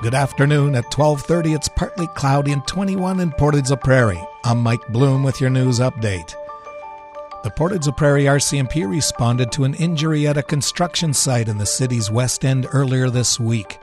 Good afternoon. At 12:30 it's partly cloudy and 21 in Portage la Prairie. I'm Mike Bloom with your news update. The Portage la Prairie RCMP responded to an injury at a construction site in the city's west end earlier this week.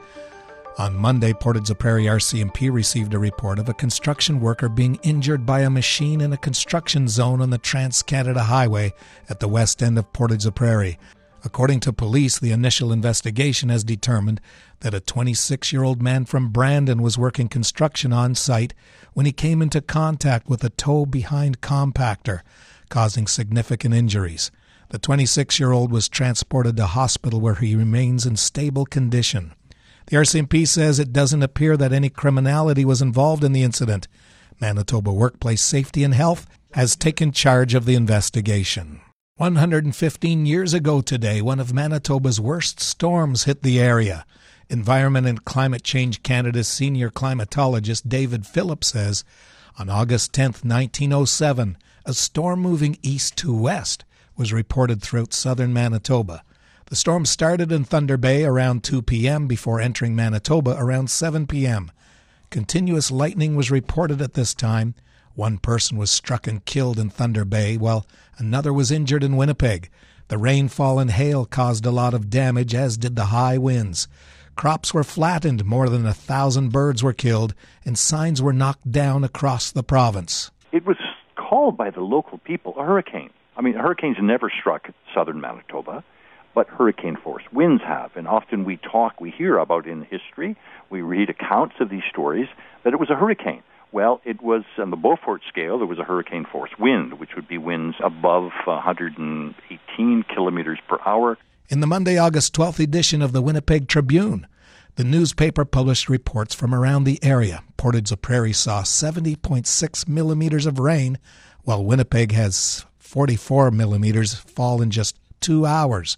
On Monday, Portage la Prairie RCMP received a report of a construction worker being injured by a machine in a construction zone on the Trans Canada Highway at the west end of Portage la Prairie. According to police, the initial investigation has determined that a 26 year old man from Brandon was working construction on site when he came into contact with a tow behind compactor, causing significant injuries. The 26 year old was transported to hospital where he remains in stable condition. The RCMP says it doesn't appear that any criminality was involved in the incident. Manitoba Workplace Safety and Health has taken charge of the investigation. 115 years ago today, one of Manitoba's worst storms hit the area. Environment and Climate Change Canada's senior climatologist David Phillips says on August 10, 1907, a storm moving east to west was reported throughout southern Manitoba. The storm started in Thunder Bay around 2 p.m. before entering Manitoba around 7 p.m. Continuous lightning was reported at this time. One person was struck and killed in Thunder Bay, while another was injured in Winnipeg. The rainfall and hail caused a lot of damage, as did the high winds. Crops were flattened, more than a thousand birds were killed, and signs were knocked down across the province. It was called by the local people a hurricane. I mean, hurricanes never struck southern Manitoba but hurricane force winds have. And often we talk, we hear about in history, we read accounts of these stories that it was a hurricane. Well, it was on the Beaufort scale, there was a hurricane force wind, which would be winds above 118 kilometers per hour. In the Monday, August 12th edition of the Winnipeg Tribune, the newspaper published reports from around the area. Portage la Prairie saw 70.6 millimeters of rain, while Winnipeg has 44 millimeters fall in just two hours.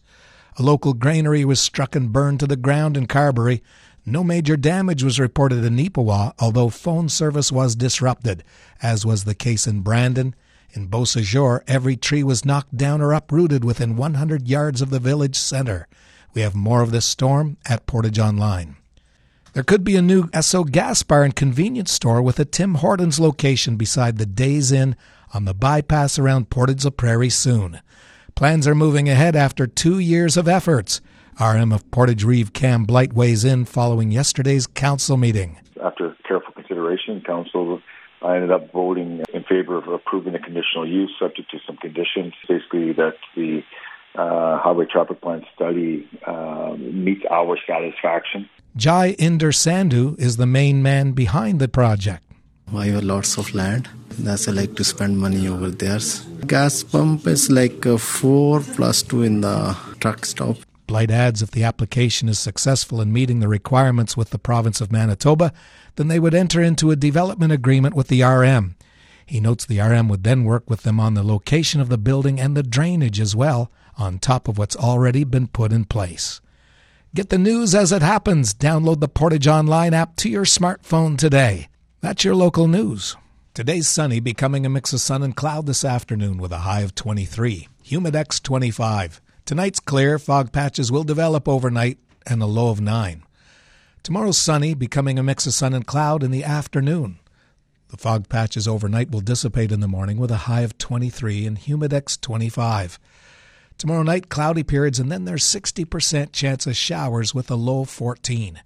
A local granary was struck and burned to the ground in Carberry. No major damage was reported in Neepawa, although phone service was disrupted, as was the case in Brandon. In Beausejour, every tree was knocked down or uprooted within 100 yards of the village center. We have more of this storm at Portage Online. There could be a new Esso gas bar and convenience store with a Tim Hortons location beside the Days Inn on the bypass around Portage La Prairie soon. Plans are moving ahead after two years of efforts. RM of Portage Reeve Kam Blight weighs in following yesterday's council meeting. After careful consideration, council I ended up voting in favor of approving the conditional use subject to some conditions. Basically, that the uh, highway traffic plan study uh, meets our satisfaction. Jai Inder Sandhu is the main man behind the project. I have lots of land. That's I like to spend money over there. Gas pump is like four plus two in the truck stop. Blight adds if the application is successful in meeting the requirements with the province of Manitoba, then they would enter into a development agreement with the RM. He notes the RM would then work with them on the location of the building and the drainage as well, on top of what's already been put in place. Get the news as it happens. Download the Portage Online app to your smartphone today. That's your local news. Today's sunny, becoming a mix of sun and cloud this afternoon with a high of 23. Humidex 25. Tonight's clear, fog patches will develop overnight and a low of 9. Tomorrow's sunny, becoming a mix of sun and cloud in the afternoon. The fog patches overnight will dissipate in the morning with a high of 23 and Humidex 25. Tomorrow night, cloudy periods, and then there's 60% chance of showers with a low of 14.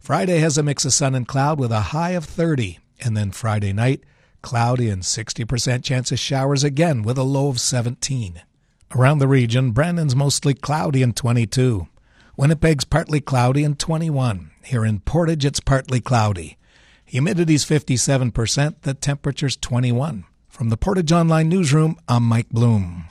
Friday has a mix of sun and cloud with a high of 30. And then Friday night, cloudy and 60% chance of showers again with a low of 17. Around the region, Brandon's mostly cloudy and 22. Winnipeg's partly cloudy and 21. Here in Portage, it's partly cloudy. Humidity's 57%, the temperature's 21. From the Portage Online Newsroom, I'm Mike Bloom.